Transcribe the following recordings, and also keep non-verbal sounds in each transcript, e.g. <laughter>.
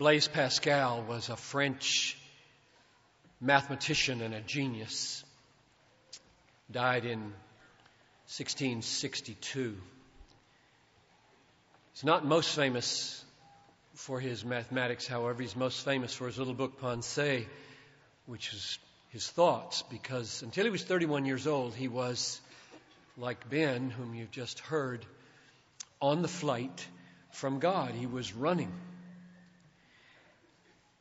Blaise Pascal was a French mathematician and a genius. Died in 1662. He's not most famous for his mathematics, however. He's most famous for his little book, Pensées, which is his thoughts, because until he was 31 years old, he was, like Ben, whom you've just heard, on the flight from God. He was running.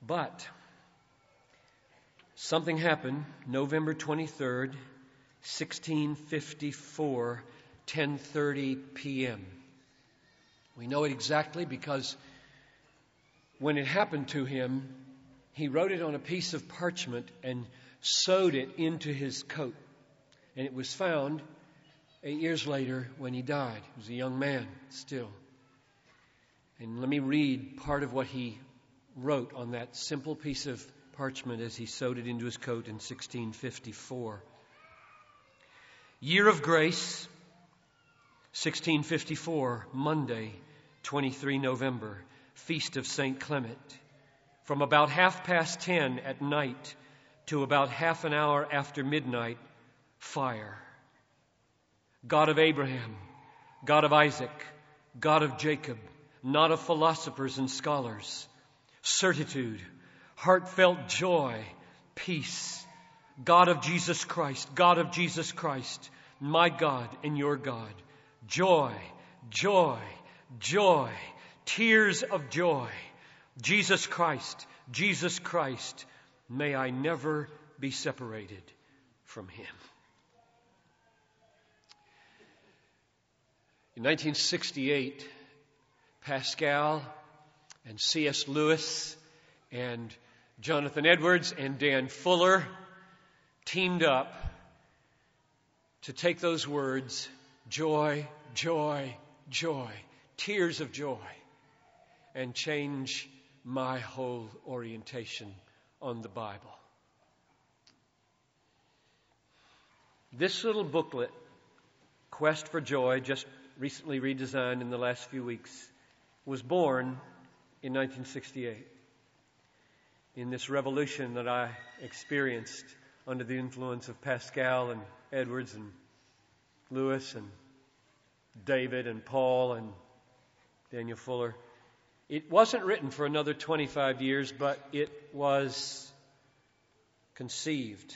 But something happened November 23rd, 1654, 10:30 p.m. We know it exactly because when it happened to him, he wrote it on a piece of parchment and sewed it into his coat. And it was found eight years later when he died. He was a young man still. And let me read part of what he wrote on that simple piece of parchment as he sewed it into his coat in 1654. Year of Grace, 1654, Monday, 23 November, Feast of St. Clement. From about half past ten at night to about half an hour after midnight, fire. God of Abraham, God of Isaac, God of Jacob, not of philosophers and scholars, certitude, heartfelt joy, peace. God of Jesus Christ, God of Jesus Christ, my God and your God. Joy, joy, joy, tears of joy. Jesus Christ, Jesus Christ, may I never be separated from him. In 1968, Pascal and C.S. Lewis and Jonathan Edwards and Dan Fuller teamed up to take those words, joy, joy, joy, tears of joy, and change my whole orientation on the Bible. This little booklet, Quest for Joy, just recently redesigned in the last few weeks, was born in 1968 in this revolution that I experienced under the influence of Pascal and Edwards and Lewis and David and Paul and Daniel Fuller. It wasn't written for another 25 years, but it was conceived.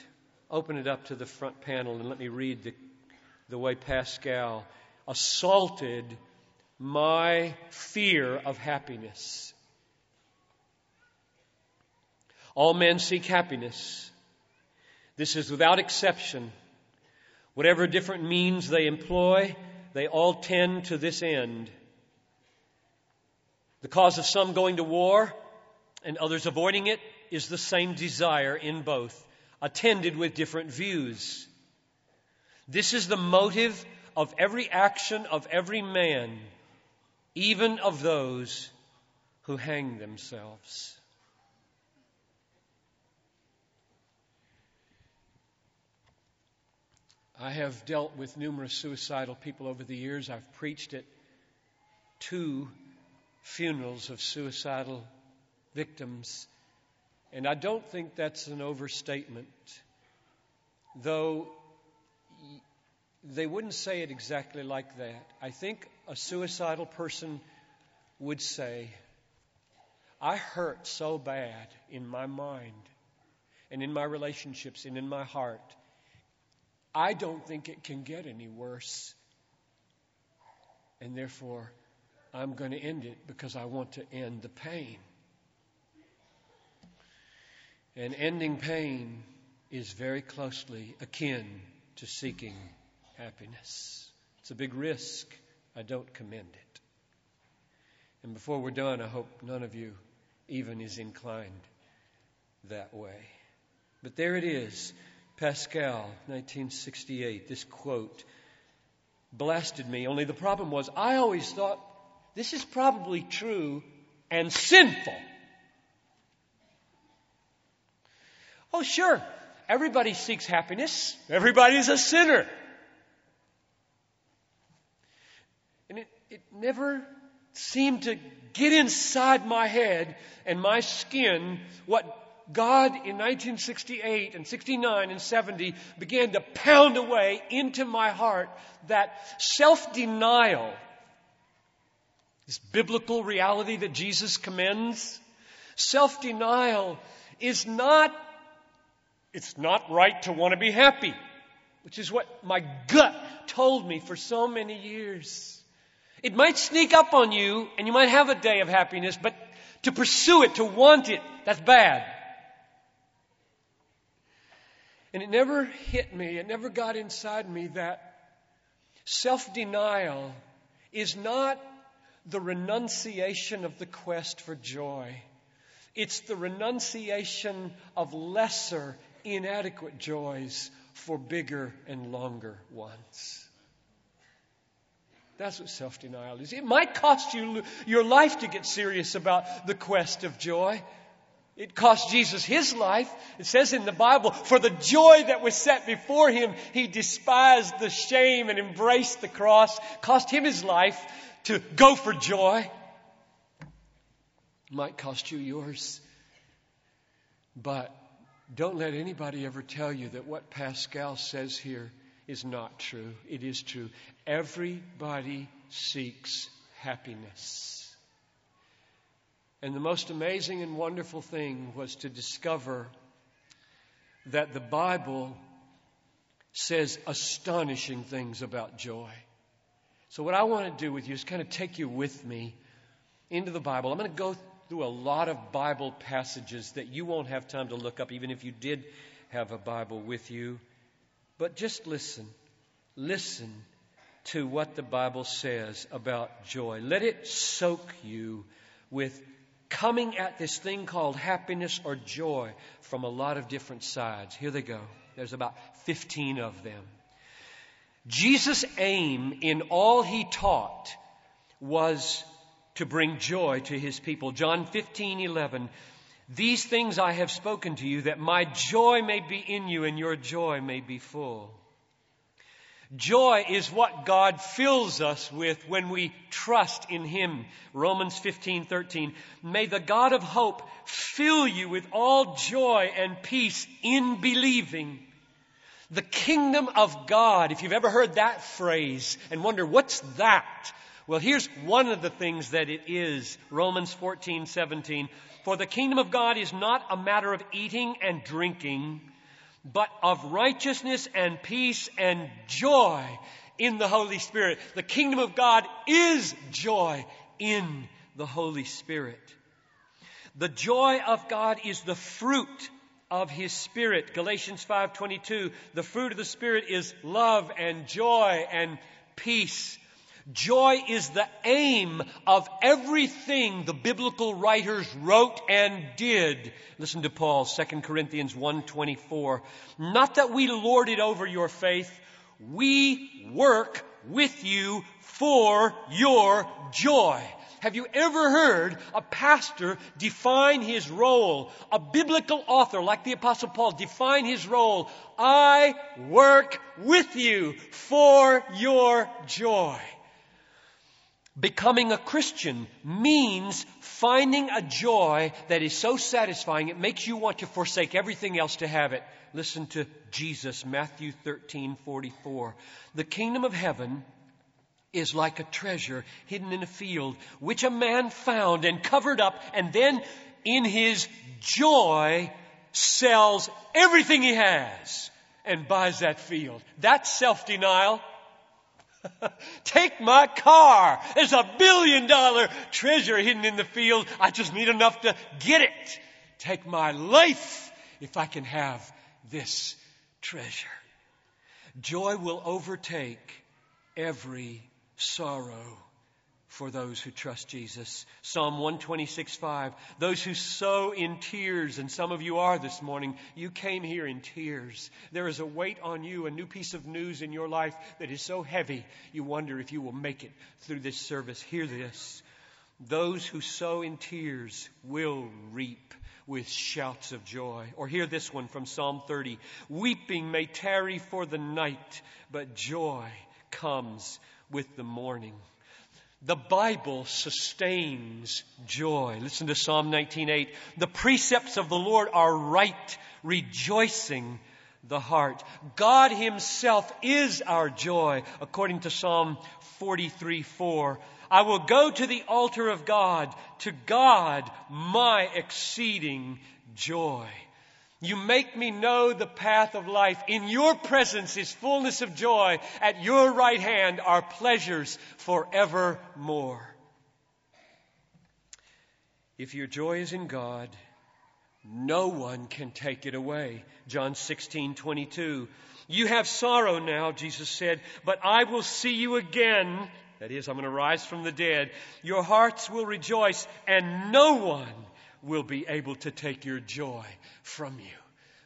Open it up to the front panel and let me read the, the way Pascal assaulted my fear of happiness. All men seek happiness. This is without exception. Whatever different means they employ, they all tend to this end. The cause of some going to war and others avoiding it is the same desire in both, attended with different views. This is the motive of every action of every man, even of those who hang themselves. I have dealt with numerous suicidal people over the years. I've preached at two funerals of suicidal victims. And I don't think that's an overstatement, though they wouldn't say it exactly like that. I think a suicidal person would say, I hurt so bad in my mind and in my relationships and in my heart. I don't think it can get any worse. And therefore, I'm going to end it because I want to end the pain. And ending pain is very closely akin to seeking happiness. It's a big risk. I don't commend it. And before we're done, I hope none of you even is inclined that way. But there it is. Pascal, 1968, this quote blasted me. Only the problem was, I always thought this is probably true and sinful. Oh, sure, everybody seeks happiness, everybody's a sinner. And it, it never seemed to get inside my head and my skin what God in 1968 and 69 and 70 began to pound away into my heart that self denial, this biblical reality that Jesus commends, self denial is not, it's not right to want to be happy, which is what my gut told me for so many years. It might sneak up on you and you might have a day of happiness, but to pursue it, to want it, that's bad. And it never hit me, it never got inside me that self denial is not the renunciation of the quest for joy. It's the renunciation of lesser, inadequate joys for bigger and longer ones. That's what self denial is. It might cost you your life to get serious about the quest of joy. It cost Jesus his life. It says in the Bible, for the joy that was set before him, he despised the shame and embraced the cross. It Cost him his life to go for joy. It might cost you yours. But don't let anybody ever tell you that what Pascal says here is not true. It is true. Everybody seeks happiness. And the most amazing and wonderful thing was to discover that the Bible says astonishing things about joy. So, what I want to do with you is kind of take you with me into the Bible. I'm going to go through a lot of Bible passages that you won't have time to look up, even if you did have a Bible with you. But just listen. Listen to what the Bible says about joy. Let it soak you with coming at this thing called happiness or joy from a lot of different sides. Here they go. There's about 15 of them. Jesus' aim in all he taught was to bring joy to his people. John 15, 11. These things I have spoken to you that my joy may be in you and your joy may be full. Joy is what God fills us with when we trust in Him. Romans 15, 13. May the God of hope fill you with all joy and peace in believing. The kingdom of God, if you've ever heard that phrase and wonder, what's that? Well, here's one of the things that it is. Romans 14, 17. For the kingdom of God is not a matter of eating and drinking, but of righteousness and peace and joy in the Holy Spirit. The kingdom of God is joy in the Holy Spirit. The joy of God is the fruit of his spirit. Galatians 5:22 The fruit of the spirit is love and joy and peace Joy is the aim of everything the biblical writers wrote and did. Listen to Paul, 2 Corinthians 1.24. Not that we lord it over your faith, we work with you for your joy. Have you ever heard a pastor define his role, a biblical author like the apostle Paul define his role? I work with you for your joy. Becoming a Christian means finding a joy that is so satisfying it makes you want to forsake everything else to have it. Listen to Jesus, Matthew 13, 44. The kingdom of heaven is like a treasure hidden in a field, which a man found and covered up, and then in his joy sells everything he has and buys that field. That's self-denial. <laughs> Take my car. There's a billion dollar treasure hidden in the field. I just need enough to get it. Take my life if I can have this treasure. Joy will overtake every sorrow for those who trust Jesus. Psalm 126, 5. Those who sow in tears, and some of you are this morning, you came here in tears. There is a weight on you, a new piece of news in your life that is so heavy, you wonder if you will make it through this service. Hear this. Those who sow in tears will reap with shouts of joy. Or hear this one from Psalm 30. Weeping may tarry for the night, but joy comes with the morning. The Bible sustains joy. Listen to Psalm 19:8. The precepts of the Lord are right, rejoicing the heart. God himself is our joy, according to Psalm 43:4. I will go to the altar of God, to God my exceeding joy. You make me know the path of life. In your presence is fullness of joy. At your right hand are pleasures forevermore. If your joy is in God, no one can take it away. John 16, 22. You have sorrow now, Jesus said, but I will see you again. That is, I'm going to rise from the dead. Your hearts will rejoice, and no one will be able to take your joy from you.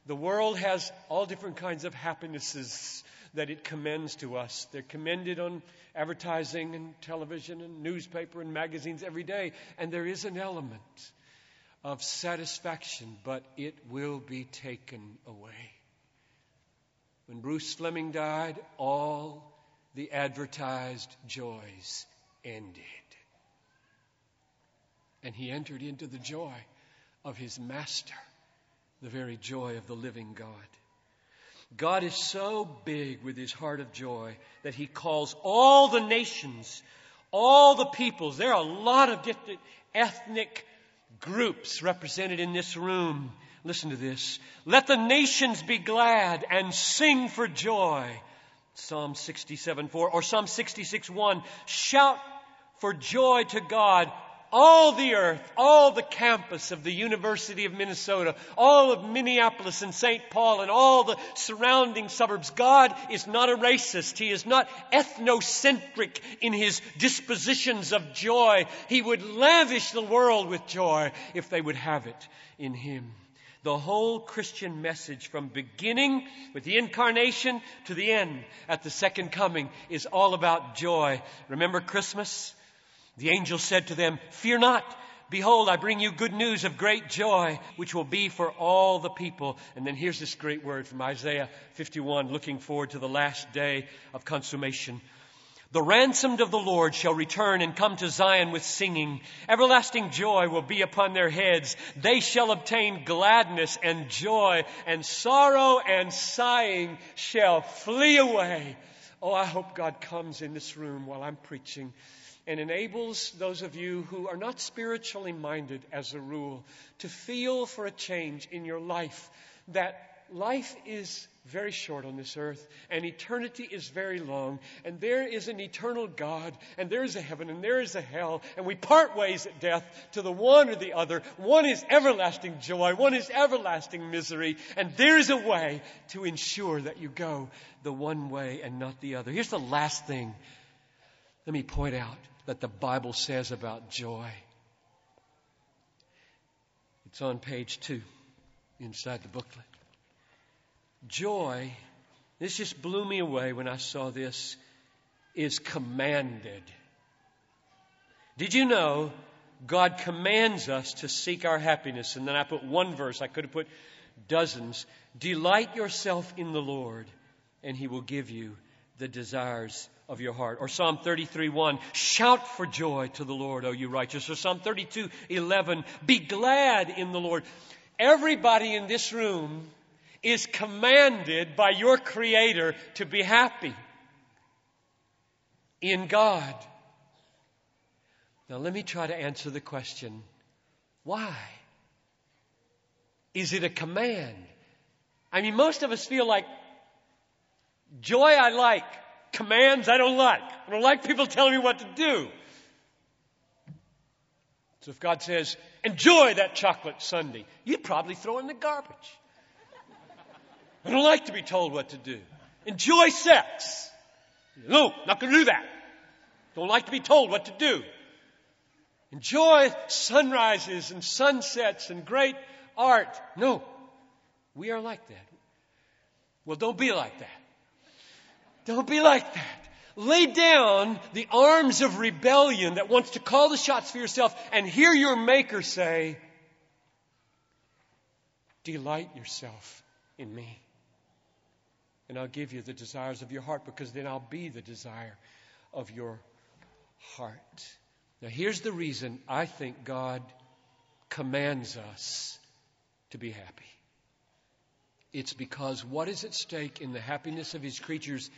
The world has all different kinds of happinesses that it commends to us. They're commended on advertising and television and newspaper and magazines every day. And there is an element of satisfaction, but it will be taken away. When Bruce Fleming died, all the advertised joys ended and he entered into the joy of his master, the very joy of the living God. God is so big with his heart of joy that he calls all the nations, all the peoples. There are a lot of different ethnic groups represented in this room. Listen to this. Let the nations be glad and sing for joy. Psalm 67 4 or Psalm 66 1. Shout for joy to God, all the earth, all the campus of the University of Minnesota, all of Minneapolis and St. Paul and all the surrounding suburbs. God is not a racist. He is not ethnocentric in his dispositions of joy. He would lavish the world with joy if they would have it in him. The whole Christian message from beginning with the incarnation to the end at the second coming is all about joy. Remember Christmas? The angel said to them, Fear not. Behold, I bring you good news of great joy, which will be for all the people. And then here's this great word from Isaiah 51, looking forward to the last day of consummation. The ransomed of the Lord shall return and come to Zion with singing. Everlasting joy will be upon their heads. They shall obtain gladness and joy, and sorrow and sighing shall flee away. Oh, I hope God comes in this room while I'm preaching and enables those of you who are not spiritually minded as a rule to feel for a change in your life that life is very short on this earth and eternity is very long and there is an eternal God and there is a heaven and there is a hell and we part ways at death to the one or the other. One is everlasting joy, one is everlasting misery and there is a way to ensure that you go the one way and not the other. Here's the last thing. Let me point out that the Bible says about joy. It's on page two inside the booklet. Joy, this just blew me away when I saw this, is commanded. Did you know God commands us to seek our happiness? And then I put one verse, I could have put dozens. Delight yourself in the Lord, and He will give you the desires of your heart. Or Psalm 33 1, shout for joy to the Lord, O you righteous. Or Psalm 32 11, be glad in the Lord. Everybody in this room is commanded by your Creator to be happy in God. Now, let me try to answer the question why? Is it a command? I mean, most of us feel like joy I like, commands I don't like. I don't like people telling me what to do. So if God says, enjoy that chocolate sundae, you'd probably throw in the garbage. I don't like to be told what to do. Enjoy sex. No, not going to do that. Don't like to be told what to do. Enjoy sunrises and sunsets and great art. No, we are like that. Well, don't be like that. Don't be like that. Lay down the arms of rebellion that wants to call the shots for yourself and hear your Maker say, Delight yourself in me. And I'll give you the desires of your heart because then I'll be the desire of your heart. Now, here's the reason I think God commands us to be happy. It's because what is at stake in the happiness of His creatures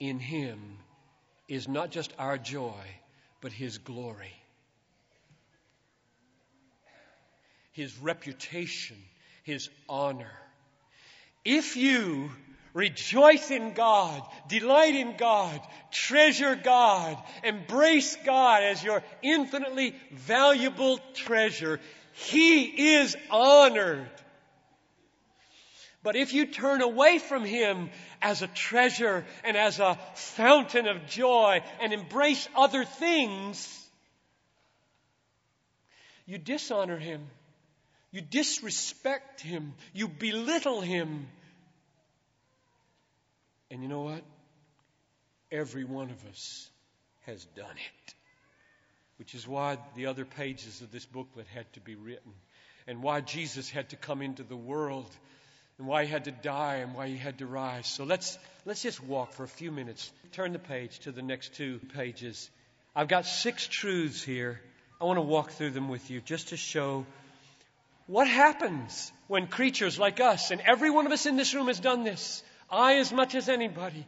in Him is not just our joy, but His glory. His reputation, His honor. If you rejoice in God, delight in God, treasure God, embrace God as your infinitely valuable treasure, He is honored. But if you turn away from Him as a treasure and as a fountain of joy and embrace other things, you dishonor Him. You disrespect Him. You belittle Him. And you know what? Every one of us has done it. Which is why the other pages of this booklet had to be written, and why Jesus had to come into the world, and why he had to die, and why he had to rise. So let's, let's just walk for a few minutes. Turn the page to the next two pages. I've got six truths here. I want to walk through them with you just to show what happens when creatures like us, and every one of us in this room has done this, I, as much as anybody,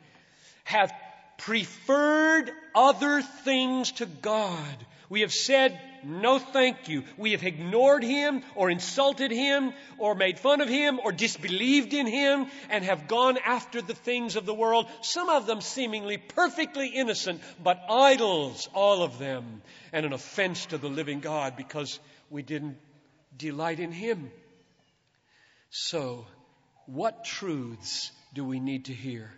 have preferred other things to God. We have said, no thank you. We have ignored Him or insulted Him or made fun of Him or disbelieved in Him and have gone after the things of the world, some of them seemingly perfectly innocent, but idols, all of them, and an offense to the living God because we didn't delight in Him. So, what truths do we need to hear?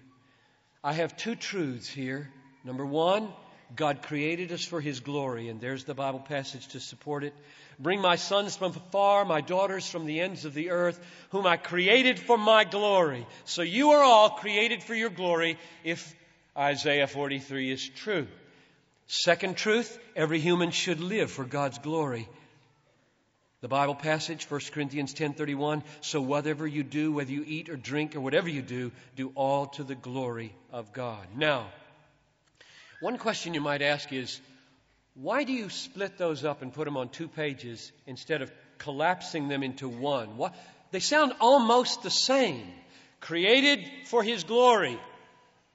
I have two truths here. Number one, God created us for His glory, and there's the Bible passage to support it. Bring my sons from far, my daughters from the ends of the earth, whom I created for my glory. So you are all created for your glory if Isaiah 43 is true. Second truth, every human should live for God's glory. The Bible passage, 1 Corinthians 10:31, so whatever you do, whether you eat or drink or whatever you do, do all to the glory of God. Now, one question you might ask is, why do you split those up and put them on two pages instead of collapsing them into one? What, they sound almost the same. Created for His glory.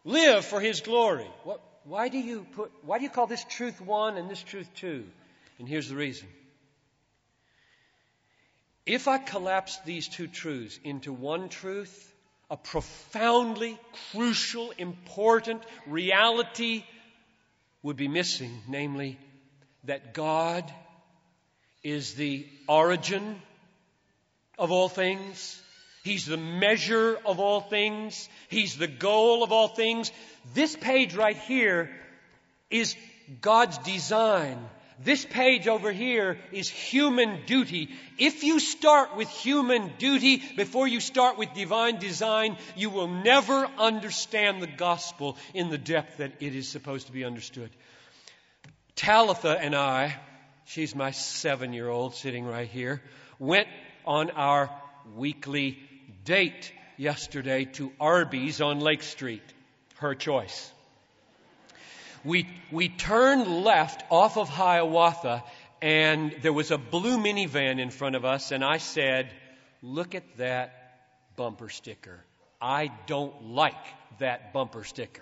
Live for His glory. What, why do you put, why do you call this truth one and this truth two? And here's the reason. If I collapse these two truths into one truth, a profoundly crucial, important reality would be missing, namely, that God is the origin of all things. He's the measure of all things. He's the goal of all things. This page right here is God's design this page over here is human duty. If you start with human duty before you start with divine design, you will never understand the gospel in the depth that it is supposed to be understood. Talitha and I, she's my seven year old sitting right here, went on our weekly date yesterday to Arby's on Lake Street. Her choice we, we turned left off of Hiawatha, and there was a blue minivan in front of us, and I said, Look at that bumper sticker. I don't like that bumper sticker.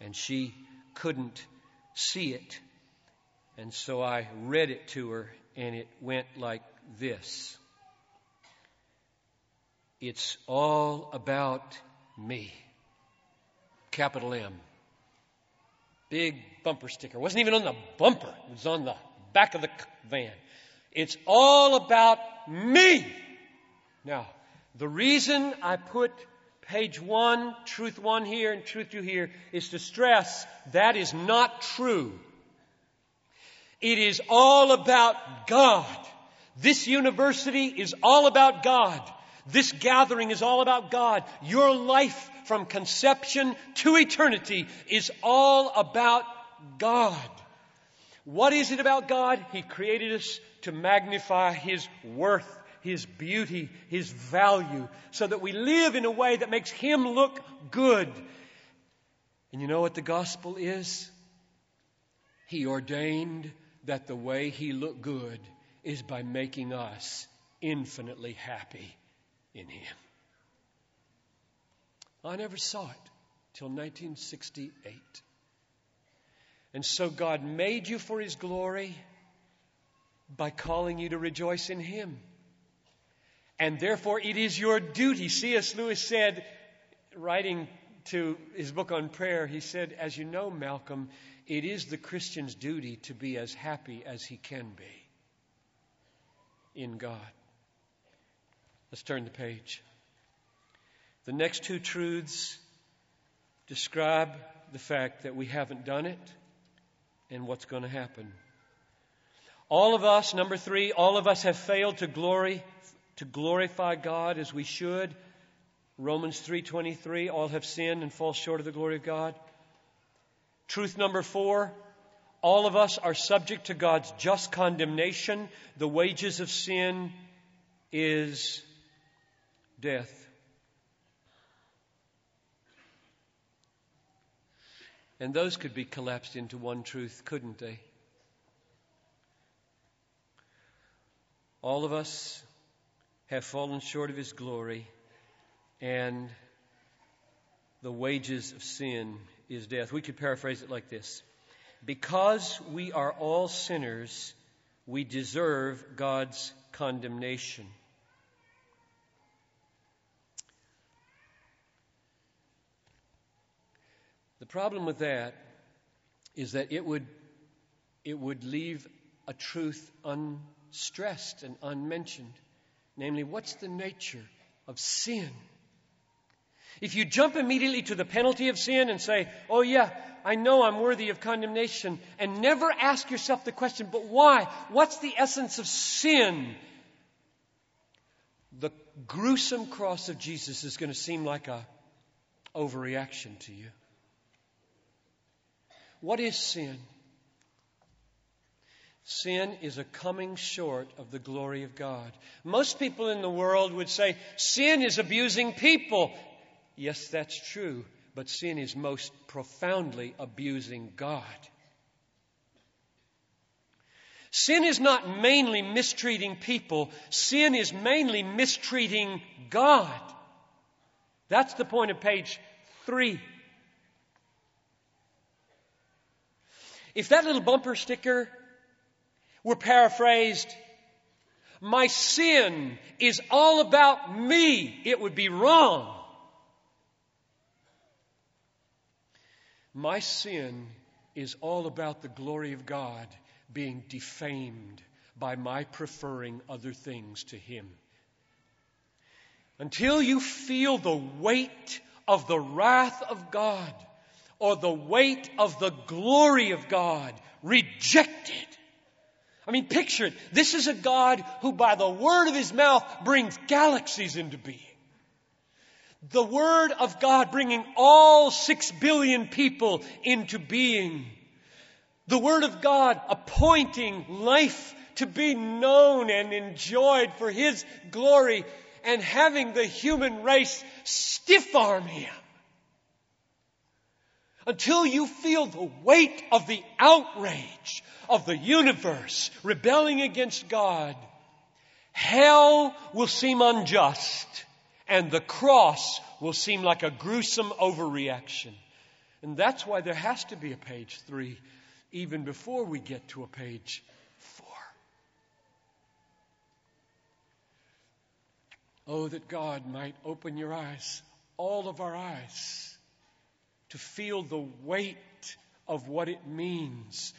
And she couldn't see it. And so I read it to her, and it went like this It's all about me. Capital M. Big bumper sticker. It wasn't even on the bumper, it was on the back of the van. It's all about me. Now, the reason I put page one, truth one here, and truth two here is to stress that is not true. It is all about God. This university is all about God. This gathering is all about God. Your life from conception to eternity is all about God. What is it about God? He created us to magnify His worth, His beauty, His value, so that we live in a way that makes Him look good. And you know what the gospel is? He ordained that the way He looked good is by making us infinitely happy in Him. I never saw it till 1968. And so God made you for His glory by calling you to rejoice in Him. And therefore, it is your duty. C.S. Lewis said, writing to his book on prayer, he said, As you know, Malcolm, it is the Christian's duty to be as happy as he can be in God. Let's turn the page. The next two truths describe the fact that we haven't done it and what's going to happen. All of us, number three, all of us have failed to glory, to glorify God as we should. Romans 3:23, all have sinned and fall short of the glory of God. Truth number 4, all of us are subject to God's just condemnation. The wages of sin is death. And those could be collapsed into one truth, couldn't they? All of us have fallen short of His glory, and the wages of sin is death. We could paraphrase it like this Because we are all sinners, we deserve God's condemnation. Problem with that is that it would, it would leave a truth unstressed and unmentioned. Namely, what's the nature of sin? If you jump immediately to the penalty of sin and say, oh yeah, I know I'm worthy of condemnation, and never ask yourself the question, but why? What's the essence of sin? The gruesome cross of Jesus is going to seem like a overreaction to you. What is sin? Sin is a coming short of the glory of God. Most people in the world would say sin is abusing people. Yes, that's true, but sin is most profoundly abusing God. Sin is not mainly mistreating people, sin is mainly mistreating God. That's the point of page three. If that little bumper sticker were paraphrased, my sin is all about me, it would be wrong. My sin is all about the glory of God being defamed by my preferring other things to Him. Until you feel the weight of the wrath of God, or the weight of the glory of God rejected. I mean, picture it. This is a God who, by the word of his mouth, brings galaxies into being. The word of God bringing all six billion people into being. The word of God appointing life to be known and enjoyed for his glory and having the human race stiff arm him until you feel the weight of the outrage of the universe rebelling against God, hell will seem unjust and the cross will seem like a gruesome overreaction. And that's why there has to be a page three even before we get to a page four. Oh, that God might open your eyes, all of our eyes to feel the weight of what it means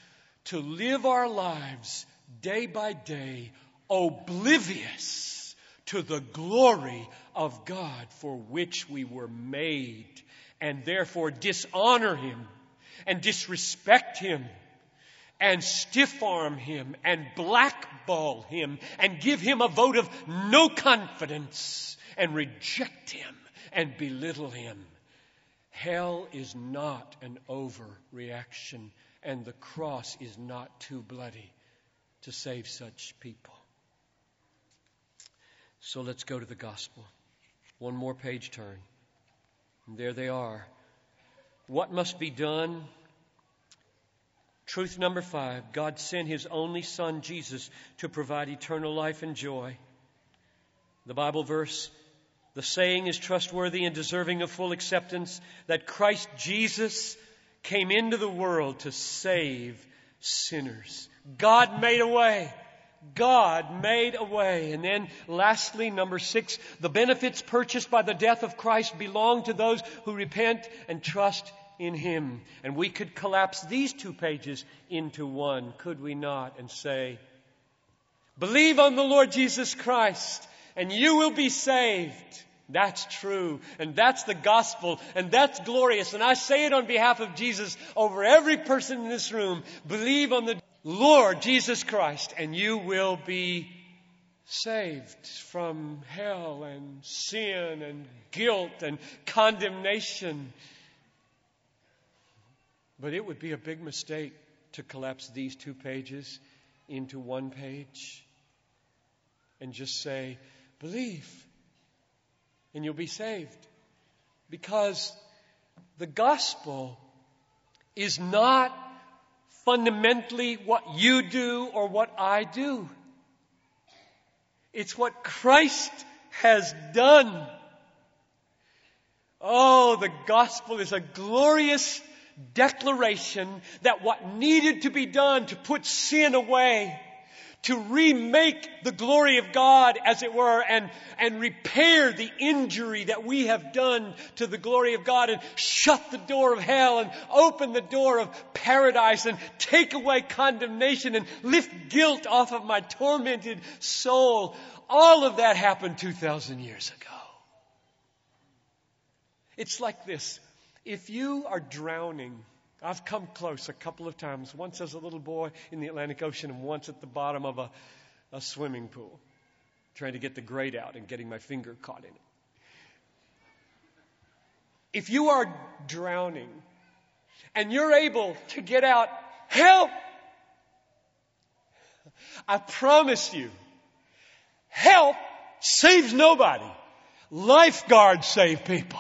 to live our lives day by day oblivious to the glory of God for which we were made and therefore dishonor Him and disrespect Him and stiff arm Him and blackball Him and give Him a vote of no confidence and reject Him and belittle Him. Hell is not an overreaction, and the cross is not too bloody to save such people. So let's go to the gospel. One more page turn. And there they are. What must be done? Truth number five God sent his only Son, Jesus, to provide eternal life and joy. The Bible verse, the saying is trustworthy and deserving of full acceptance that Christ Jesus came into the world to save sinners. God made a way. God made a way. And then lastly, number six, the benefits purchased by the death of Christ belong to those who repent and trust in Him. And we could collapse these two pages into one, could we not? And say, Believe on the Lord Jesus Christ and you will be saved. That's true. And that's the gospel. And that's glorious. And I say it on behalf of Jesus over every person in this room. Believe on the Lord Jesus Christ and you will be saved from hell and sin and guilt and condemnation. But it would be a big mistake to collapse these two pages into one page and just say, believe, and you'll be saved. Because the gospel is not fundamentally what you do or what I do. It's what Christ has done. Oh, the gospel is a glorious declaration that what needed to be done to put sin away, to remake the glory of God, as it were, and, and repair the injury that we have done to the glory of God, and shut the door of hell, and open the door of paradise, and take away condemnation, and lift guilt off of my tormented soul. All of that happened 2,000 years ago. It's like this if you are drowning, I've come close a couple of times, once as a little boy in the Atlantic Ocean and once at the bottom of a, a swimming pool, trying to get the grate out and getting my finger caught in it. If you are drowning and you're able to get out, help! I promise you, help saves nobody. Lifeguards save people.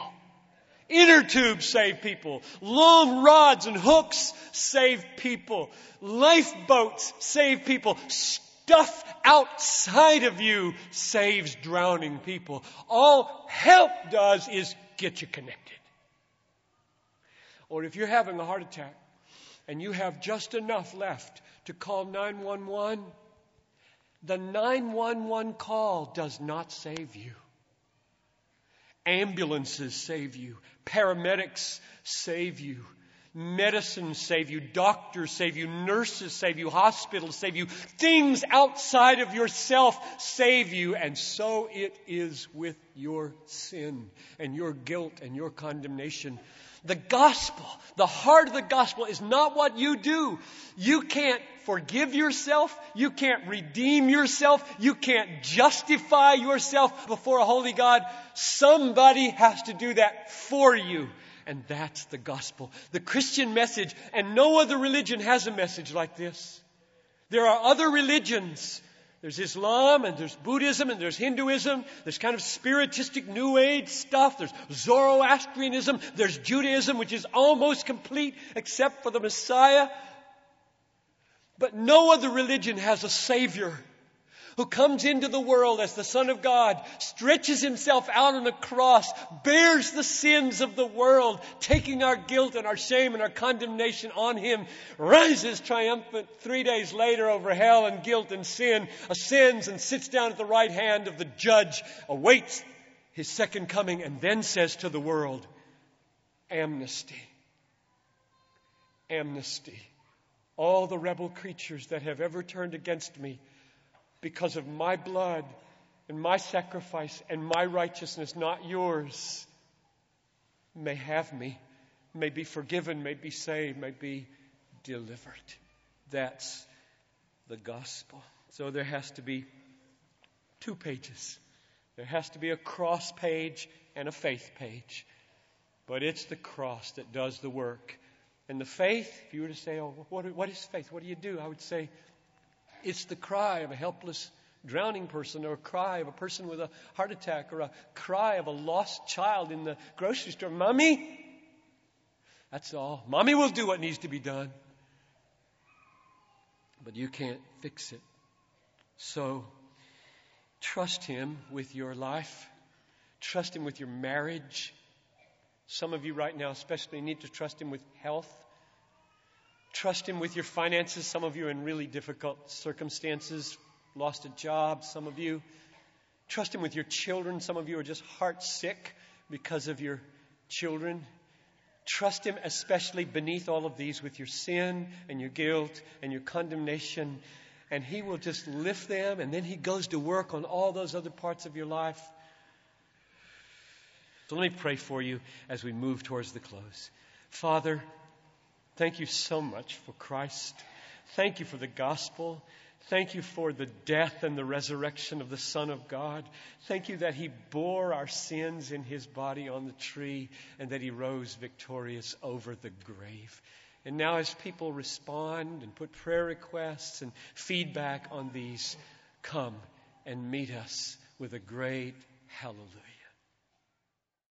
Inner tubes save people. Long rods and hooks save people. Lifeboats save people. Stuff outside of you saves drowning people. All help does is get you connected. Or if you're having a heart attack and you have just enough left to call 911, the 911 call does not save you. Ambulances save you. Paramedics save you. Medicine save you. Doctors save you. Nurses save you. Hospitals save you. Things outside of yourself save you. And so it is with your sin and your guilt and your condemnation. The gospel, the heart of the gospel is not what you do. You can't forgive yourself. You can't redeem yourself. You can't justify yourself before a holy God. Somebody has to do that for you. And that's the gospel. The Christian message, and no other religion has a message like this. There are other religions there's Islam and there's Buddhism and there's Hinduism. There's kind of spiritistic New Age stuff. There's Zoroastrianism. There's Judaism, which is almost complete except for the Messiah. But no other religion has a Savior who comes into the world as the Son of God, stretches himself out on the cross, bears the sins of the world, taking our guilt and our shame and our condemnation on him, rises triumphant three days later over hell and guilt and sin, ascends and sits down at the right hand of the judge, awaits his second coming, and then says to the world, amnesty. Amnesty. All the rebel creatures that have ever turned against me because of my blood and my sacrifice and my righteousness, not yours, may have me, may be forgiven, may be saved, may be delivered. That's the gospel. So there has to be two pages. There has to be a cross page and a faith page. But it's the cross that does the work. And the faith, if you were to say, oh, what, what is faith? What do you do? I would say, it's the cry of a helpless drowning person, or a cry of a person with a heart attack, or a cry of a lost child in the grocery store. Mommy? That's all. Mommy will do what needs to be done. but you can't fix it. So trust Him with your life, trust Him with your marriage. Some of you right now, especially, need to trust Him with health. Trust Him with your finances. Some of you are in really difficult circumstances, lost a job. Some of you trust Him with your children. Some of you are just heart sick because of your children. Trust Him, especially beneath all of these, with your sin and your guilt and your condemnation. And He will just lift them, and then He goes to work on all those other parts of your life. So let me pray for you as we move towards the close. Father, thank you so much for Christ. Thank you for the gospel. Thank you for the death and the resurrection of the Son of God. Thank you that He bore our sins in His body on the tree and that He rose victorious over the grave. And now, as people respond and put prayer requests and feedback on these, come and meet us with a great hallelujah.